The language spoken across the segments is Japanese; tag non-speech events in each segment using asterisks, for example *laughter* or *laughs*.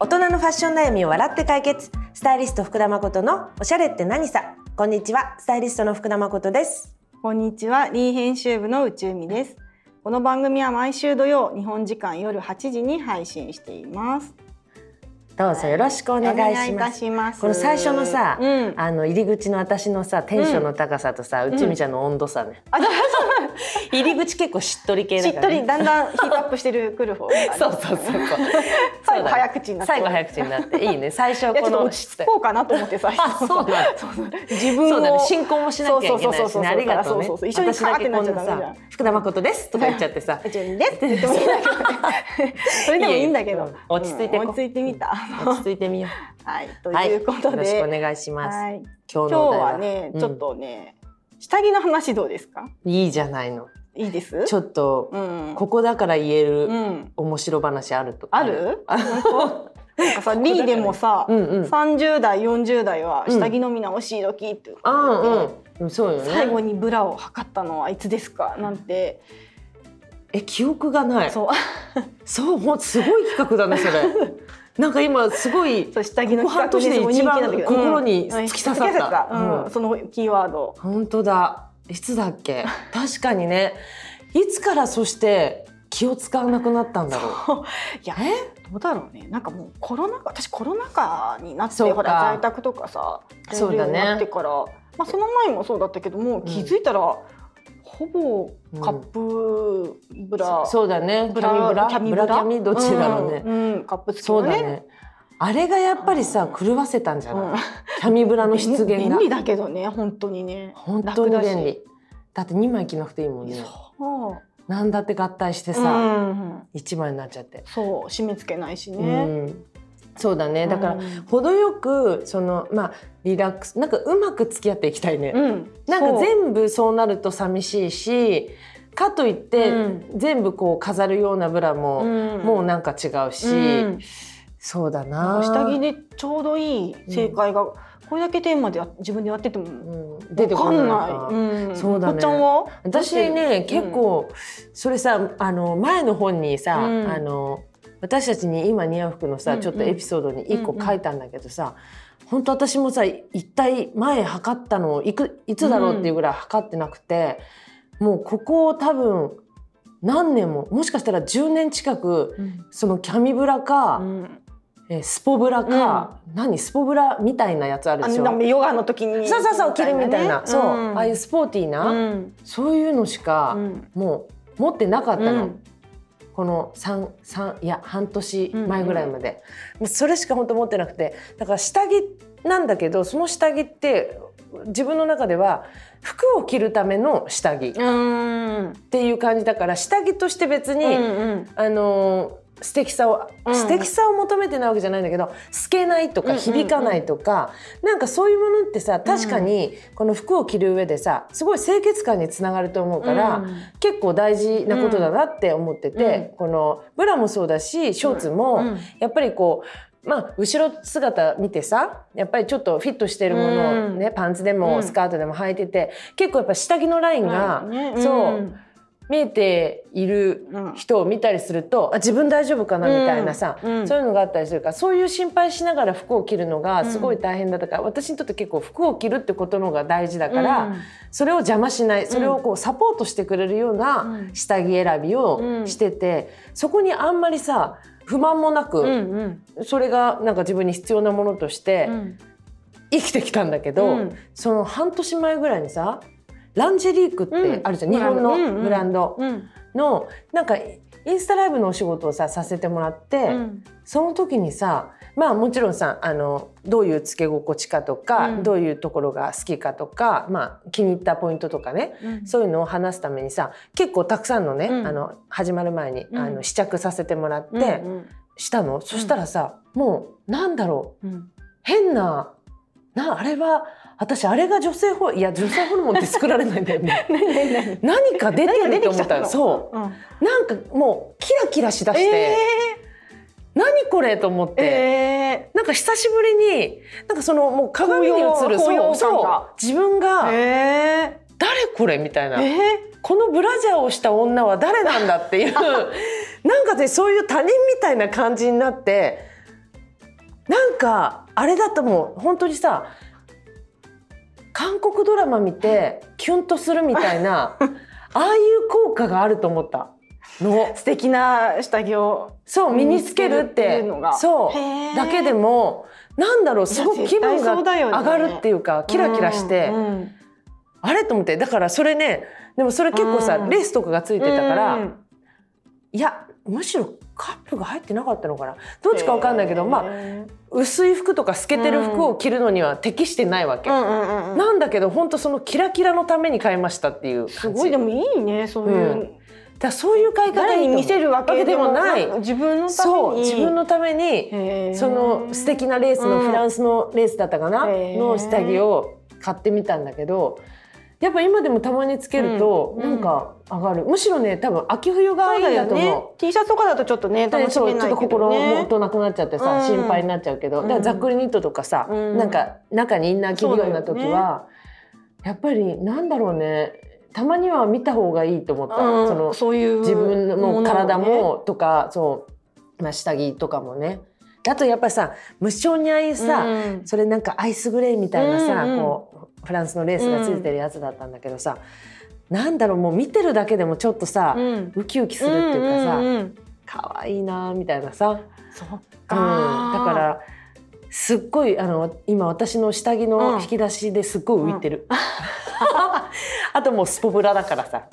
大人のファッション悩みを笑って解決。スタイリスト福田誠のおしゃれって何さ。こんにちは。スタイリストの福田誠です。こんにちは、リー編集部の宇宙美です。この番組は毎週土曜、日本時間夜8時に配信しています。どうぞよろしくお願いします。たします。この最初のさ、うん、あの入り口の私のさテンションの高さとさ、うちみちゃんの温度差ね、あ、そう入り口結構しっとり系しっとだから、ね、りだんだんヒートアップしてるくる方がね。*laughs* そうそうそうそう。最後早口になって。最後早口になって。いいね。最初この落ち着こうかなと思ってさ。あ *laughs* そうだ。そうそう自分をね進行もしなきゃいけないそうそうそうそうしねありがとうねそうそう。そう一緒にカーってなっちゃダメじゃん。福田誠ですとか言っちゃってさ。宇宙美ですって言ってもいいんだけど。ね。*laughs* それでもいいんだけど。落ち着いてこう。うん落ち着いてみた。落ち着いてみよはい、とうはいいうことで。よろしくお願いします、はい。今日はね、うん。ちょっとね、下着の話どうですか？いいじゃないのいいです？ちょっと、うん。ここだから言えうるん。面白話あるとある？なんかさ、*laughs* リーでもさ、うんうん。三十代四十代は下着の見直し時って、あうんうん。そうよね。最後にブラを測ったのはいつですか？なんて、え記憶がない。そう、*laughs* そうもうすごい企画だねそれ。*laughs* なんか今すごい下着のここ半年で一番心に突き刺さった。うん。うん。そのキーワード。本当だいつだっけ？確かにね。いつからそして気を使わなくなったんだろう？いや、どうだろうね。なんかもうコロナ禍、私コロナ禍になってほら在宅とかさ、そうだね。なってから、まあその前もそうだったけども、気づいたら、ほぼカップブラ、そうだね。ブラキャミブラキャミ？どっちだろうね、うんうん。カップ付きのね。そうだねあれがやっぱりさ狂わせたんじゃない、うん。キャミブラの出現が。便利だけどね、本当にね。本当に便利。だって2枚着なくていいもんね。なんだって合体してうさ、ん。一1枚になっちゃって、そう締め付けないしうね。ん、そうだね。だから、うん。程よくそのまあリラックスなんかうまく付き合っていきたいね、うん、なんか部全部そうなると寂しいしかといって、うん。全部こう飾るようなブラも、もうなんか違うし、うんそうだな。下着でちょうどいい正解が、これだけテーマでや自分でやっててもうん、出てこない。うん、そうだね。こっちゃんは？私ね結、構それさあの前の本にさ、うん。あの私たちに今似合う服のさ、うんうんちょっとエピソードに1個書いたんだけどさ、本当私もさ一体前測ったのいくいつだろうっていうぐらい測ってなくて、もうここ多分何年ももしかしたら10年近くうん。そのキャミブラか、うんえースポブラか、何？スポブラみたいなやつあるでしょ？ヨガの時にそうそうそう着るみたいな、ねそう、ん。ああいうスポーティーな、うん。そういうのしか、うん。もう持ってなかったの、うん。この三三いや半年前ぐらいまで、それしか本当持ってなくて。だから下着なんだけどその下着って自分の中では服を着るための下着っうん。ていう感じだから下着として別に、うん。あのー素敵さを、うん。素敵さを求めてないわけじゃないんだけど透けないとかうんうんうん。響かないとか、なんかそういうものってさ確かにこの服を着る上でさすごい清潔感につながると思うから、うん。結構大事なことだなって思ってて、このブラもそうだしショーツも、うん。やっぱりこうまあ後ろ姿見てさやっぱりちょっとフィットしてるものをね、パンツでうん。もスカートでも履いてて結構やっぱ下着のラインが、ね。そう見えているうん。人を見たりするとあ自分大丈夫かなみたいなさ、うん。うんそういうのがあったりするからそういう心配しながら服を着るのがすごい大変だったから、私にとって結構服を着るってことのが大事だから、うん。それを邪魔しないそれをこうサポートしてくれるよううなん。下着選びをうんしてて、そこにあんまりさ不満もなく、うんうん。それがなんか自分に必要なものとしてうん。生きてきたんだけど、うん。その半年前ぐらいにさランジェリークってあるじゃん、うん。日本のブランド。うんのなんかインスタライブのお仕事をささせてもらって、うん。その時にさまあもちろんさあのどういうつけ心地かとか、うん。どういうところが好きかとか、まあ、気に入ったポイントとかねうん。そういうのを話すためにさ結構たくさんのね、うん。あの始まる前に、うん。あの試着させてもらって、うんしたの。そしたらさ、もうなんだろう。うん。変ななあれは私あれが女性ホルいや女性ホルモンって作られないんだよね *laughs* 何か出てるって思ったそう。うん。なんかもうキラキラしだして、え何これと思っーて、えなんか久しぶりになんかそのもう鏡に映るそうそう。自分ーがえ誰これみたいな、ー。えこのブラジャーをした女は誰なんだっていう。*laughs* なんかねそういう他人みたいな感じになって。なんかあれだと思う本当にさ韓国ドラマ見てキュンとするみたいな *laughs* ああいう効果があると思った。の。素敵な下着をそう身につけるって。そう。だけでもなんだろうすごく気分が上がるっていうかキラキラして、うんうんあれと思ってだからそれねでもそれ結構さ、うん。レースとかがついてたから、うんいやむしろカップが入ってなかったのかな。どっちかわかんないけど、まあへ薄い服とか透けてる服を着るのには適してないわけ、ーうんうんうんなんだけど本当そのキラキラのために買いましたっていうすごいでもいいねそういう、うん。だそういう買い方誰に見せるわけでもない自分のためそうに自分のためにその素敵なレースのうん。フランスのレースだったかな、の下着を買ってみたんだけどやっぱ今でもたまにつけるとうん。なんか上がる、むしろね多分秋冬がいいんだと思う。ね T シャツとかだとちょっとね楽しそうちょっめないけと心もどねとなくなっちゃってさ、うん。心配になっちゃうけど、だからざっくりニットとかさ、うん。なんか中にインナー着るような時は、やっぱりなんだろうね。たまには見た方がいいと思った、うん。そのそういう自分の体もとかそう、まあ、下着とかもねあとやっぱりさ無性にああいうさ、うん。それなんかアイスグレーみたいなさ、うんうん。こうフランスのレースがついてるやつだったんだけどさ、なんだろうもう見てるだけでもちょっとさ、うん。ウキウキするっていうかさ、んんうん可愛いなみたいなさ、そううん、か、だからすっごいあの今私の下着の引き出しですっごい浮いてる、*laughs* あともうスポブラだからさ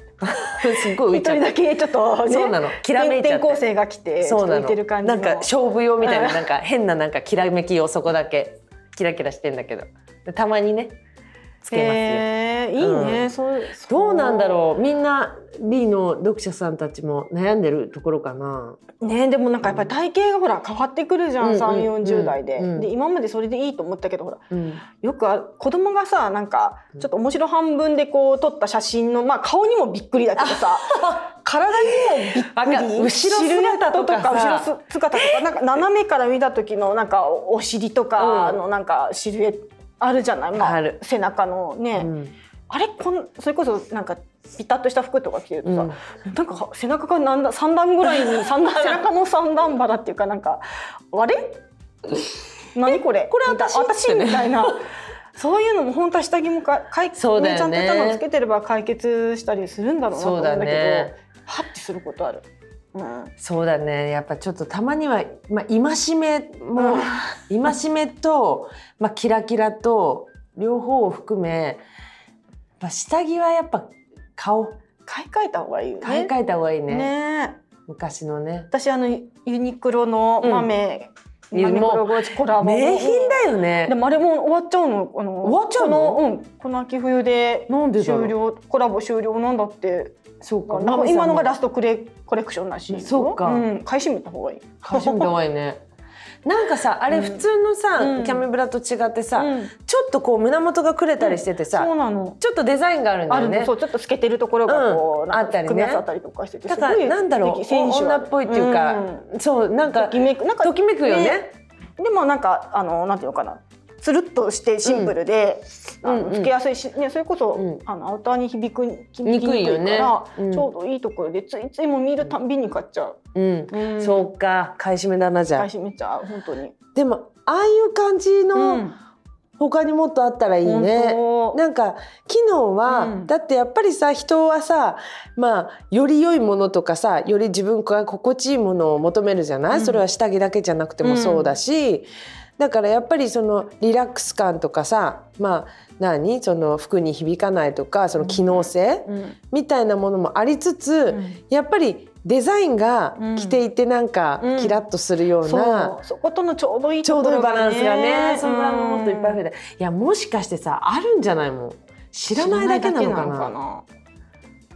*laughs* すっごい浮い一ちゃって人だけちょっと、ね、そうなの。きらめいちゃって。転校生が来てそうなの。浮いてる感じの。なんか勝負用みたいなうん。なんか変ななんかきらめきをそこだけキラキラしてんだけど。でたまにねつけますよ。へーいいね、うん。そうどうなんだうろう。みんな B の読者さんたちも悩んでるところかな。ねでもなんかやっぱり体型がほら変わってくるじゃん、うんうん3 4 0代で,、うんで今までそれでいいと思ったけどほらうん、よくあ子供がさなんかちょっと面白半分でこう撮った写真のまあ顔にもびっくりだけどさ *laughs* 体にもびっくり？後ろ姿とか後ろ姿とかなんか斜めから見た時のなんかお尻とかうん。のなんかシルエットあるじゃない、まあある、背中のね、うん。あれこんそれこそなんかピタッとした服とか着てるとさ、うん。なんか背中がなんだ三段ぐらいに *laughs* 背中の三段腹っていうかなんかあれ？何これ？これ私私みたいな。そういうのも本当は下着もかかいそうだよね。ちゃんとしたのつけてれば解決したりするんだろうなと思うんだけどね。ハッてすることある。うん。そうだね。やっぱちょっとたまには、まあ、戒めも、戒めと、まあ、キラキラと両方を含めやっぱ下着はやっぱ顔買い替えた方がいいよね。買い替えた方がいいね。ね。昔のね。私あのユニクロの豆、うん。豆黒ゴーチコラボ名品だよね。でもあれも終わっちゃうの？あの終わっちゃうの？この,、うん、この秋冬で終了コラボ終了なんだって。そうか。今のがラスストクレコレクションらし。いよそうか。ん、買い占めた方がいい。買い占めた方がいいね。*laughs* なんかさあれうん。普通のさ、うん。キャメブラと違ってさ、うん。ちょっとこう胸元がくれたりしててさ、そうなの。ちょっとデザインがあるんだよね。そうちょっと透けてるところがこう、あったりね。組み合わさったりとかしててだからなんだろう女っぽいっていうか、そうなんかときめくなんかときめくよね。でもなんかあのなんていうのかなつるっとしてシンプルで、あのうんうん。つけやすいし、ね、それこそ、うん。あのアウターに響くにくいから、うん。ちょうどいいところでついついもう見るたんびに買っちゃう。うん、うん。そうか。買い占めだなじゃあ。買い占めちゃう本当に。でもああいう感じうのん。他にもっとあったらいいね、なんか機能は、うん。だってやっぱりさ人はさまあより良いものとかさより自分が心地いいものを求めるじゃない、うん。それは下着だけじゃなくてもそうだし、だからやっぱりそのリラックス感とかさまあ何？その服に響かないとかその機能性うん。みたいなものもありつつ、うん。やっぱりデザインが着ていてなんかうん。キラッとするようそな、う。そことのちょうどいいちょうどいいバランスがね、そのブランドももっといっぱい増えて。て、いやもしかしてさあるんじゃないもん。知らないだけなのかな。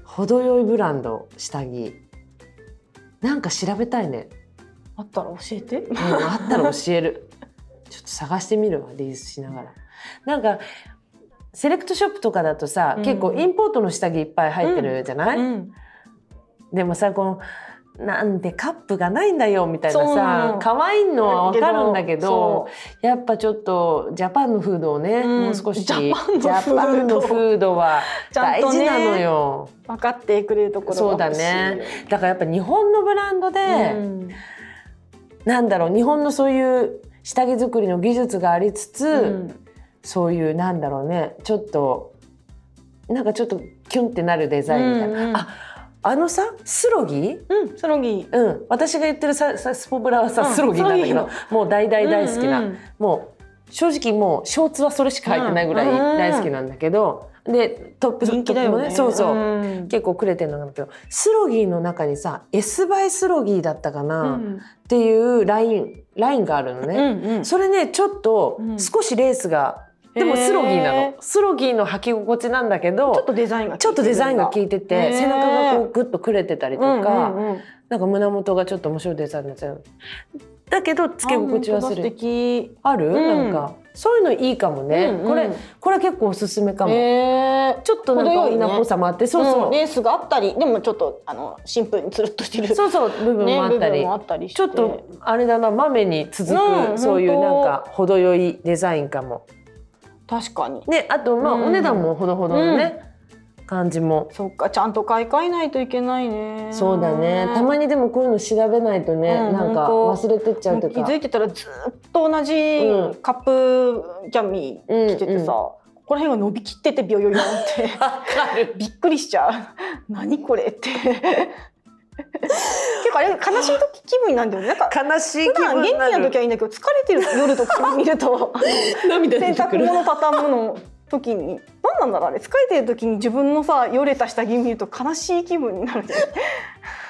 程よいブランド下着。なんか調べたいね、あったら教えて。うん、あったら教えるちょっと探してみるわリリースしながら。なんかセレクトショップとかだとさ、うん。結構インポートの下着いっぱい入ってるじゃない、うん。でもさこのなんでカップがないんだよみたいなさの可愛いのはわかるんだけどやっぱちょっとジャパンのフードをね、うん。もう少しジャパンのフードは大事なのよ、分かってくれるところそうだね。だからやっぱ日本のブランドで、うん。なんだろう日本のそういう下着作りの技術がありつつ、うん。そういうなんだろうねちょっとなんかちょっとキュンってなるデザインみたいな、うんうん。ああのさスロギ？うん、そのぎ。うん、私が言ってるささスポブラはさ、うんスロギなんだけどスロギもう大大大好きな、うんうん。もう正直もうショーツはそれしか履いてないぐらいうん。大好きなんだけど、でトップ人気だよね。そうそう、ん。結構くれてるんだけどスロギーの中にさ S バイスロギーだったかな、っうん。ていうラインラインがあるのね、うんうん。それねちょっとうん。少しレースが、でもスロギーなへのスロギーの履き心地なんだけどちょっとデザインがちょっとデザインが効いてへてー。背中がこうグッとくれてたりとか、うんうんうん。なんか胸元がちょっと面白いデザインになっちゃうだけどつけ心地はすあ本当だ。素る敵。ある、うん。なんか。そういうのいいかもね、うんうん。これこれ結構おすすめかも、へー。ちょっとなんか程よいね。女っぽさもあってそうそう、ん。レースがあったりでもちょっとあのシンプルにつるっとしてる。そうそう。部分ねもあったり、部分もあったりちょっとあれだな豆に続く、うんそういうなんか程よいデザインかも。確かに。ねあとまあうん。お値段もほどほどのね、感じも。そっかちゃんと買い替えないといけないね。そうだね。たまにでもこういうの調べないとね、うんなんか忘れてっちゃうとか。気づいてたらずっと同じうん。カップキャミ着ててさ、うんここら辺が伸びきっててビヨヨヨンって。びっくりしちゃう。何これって。結構あれ悲しい時気分なんだよね。なんか悲しい気普段元気な時はいいんだけど疲れてる夜とか見ると涙洗濯物畳むの時に何なんだろうあれ疲れてる時に自分のさよれた下着見ると悲しい気分になる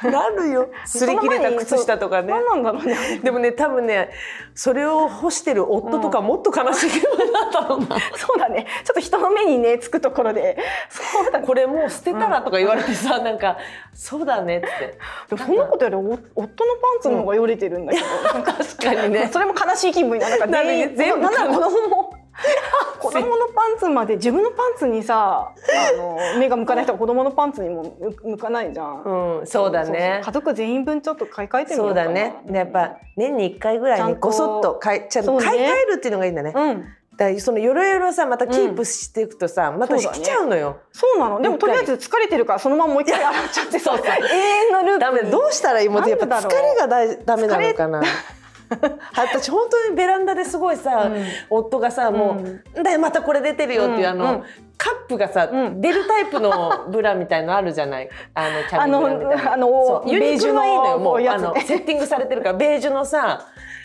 なるよ。*laughs* 擦り切れた靴下とかね。何なんだろうね。でもね多分ねそれを干してる夫とかもっと悲しい気分だったろうな、*laughs* そうだね。ちょっと人の目にねつくところで。そうだね。これもう捨てたらとか言われてさ、なんかそうだねって。そんなことよりお夫のパンツの方がよれてるんだけど、*laughs* 確かにね。それも悲しい気分になる。なんか全部なんなら子供も *laughs* 子供のパンツまで自分のパンツにさあの目が向かない人は子供のパンツにも向向かないじゃん。うんそうだね。そうそう家族全員分ちょっと買い替えてみよそううかな。だね。でやっぱ年に1回ぐらいねごそっと買いちゃんと買い替えるっていうのがいいんだね、うん、だそのよろよろさまたキープしていくとさ、またそうだね。来ちゃうのよ、そうなの。でもとりあえず疲れてるからそのままもう一回洗っちゃってさ、そうそう。*laughs* 永遠のループに。ダメどうしたらいいもうやっぱ疲れがだいダメなのかな *laughs* *laughs* 私本当にベランダですごいさ、うん。夫がさもう「だよまたこれ出てるよ」っていう、あの、うん。うんカップがさ、うん。出るタイプのブラみたいのあるじゃない？あのキャビンブラみたいな。あのベージュのはいいのよもうあのセッティングされてるからベージュのさ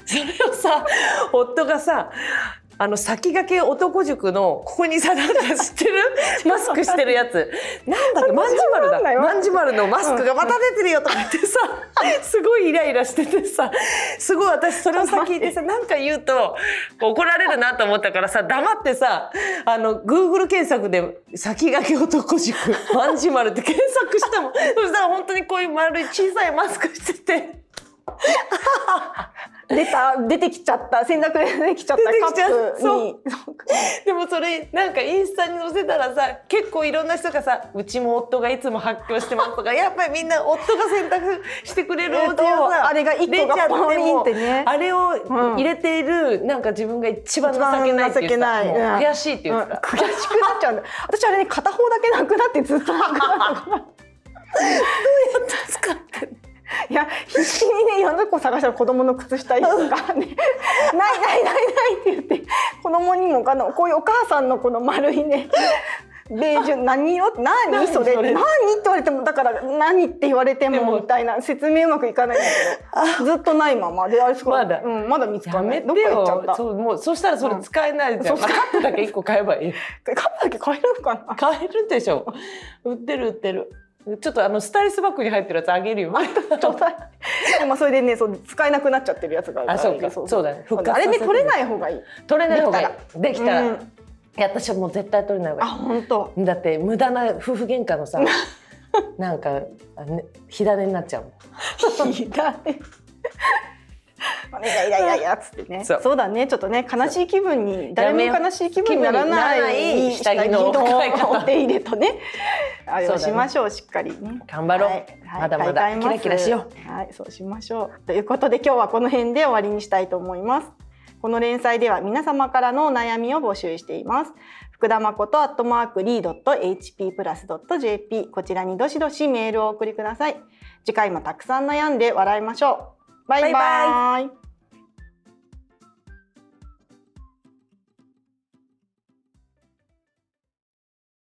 それをさ夫がさあの先駆け男塾のここにさなんか知ってる？*laughs* マスクしてるやつ。なんだっけ？まんじ丸だ。わかんないわまんじ丸のマスクがまた出てるよとか言ってさすごいイライラしててさすごい私それをさ聞いてさなんか言うと怒られるなと思ったからさ黙ってさあの Google 検索で「先駆け男塾まんじ丸」って検索したもん。そしたら本当にこういう丸い小さいマスクしてて。出た出てきちゃった洗濯で出てきちゃった。カップに。でもそれなんかインスタに載せたらさ結構いろんな人がさ「うちも夫がいつも発狂してます」とか *laughs* やっぱりみんな夫が洗濯してくれるお家をさあれが一個がポインってね。もあれをうん。入れているなんか自分が一番情けないっていもううん悔しいって言ってた、うん。悔しくなっちゃうんだ。私あれね片方だけなくなってずっとなくなった *laughs* から使ってんの？いや必死にねいろんな子探したら子供の靴下とかね *laughs* ないないないないって言って。子供にもあのこういうお母さんのこの丸いねベージュ何色？何何それ？何って言われてもだから何って言われてでももみたいな説明うまくいかないんだけど。ずっとないままであれすごいまだ。うん、まだ見つかやんない。どっか行っちゃった。よそうもうそしたらそれ使えないじゃん、うんまあカップだけ一個買えばいい。*laughs* カップだけ買えるかな？買えるでしょ。売ってる売ってるちょっとあのスタイリスバッグに入ってるやつあげるよ。ちょっとでもそれでねそう使えなくなっちゃってるやつがあるからあそうか。そうだね。あれね。させて。取れない方がいい。取れない方がいい。できたら、うん。いや私はもう絶対取れない方があ本当。いいだって無駄な夫婦喧嘩のさ *laughs* なんかあね火種になっちゃうもん。*laughs* ひだね。お願いイライライラっつってね。そそううだね。ちょっとね悲しい気分に誰も悲しい気分にならないい下着のお手入れとねあれをしましょうしっかりね。頑張ろう。はい。まだまだ。キラキラしよはい。そうしましょう。ということで今日はこの辺で終わりにしたいと思います。この連載では皆様からのお悩みを募集しています。福田誠アットマークリードット HP プラスドット JP こちらにどしどしメールをお送りください。次回もたくさん悩んで笑いましょう。バイバイ。バイバイ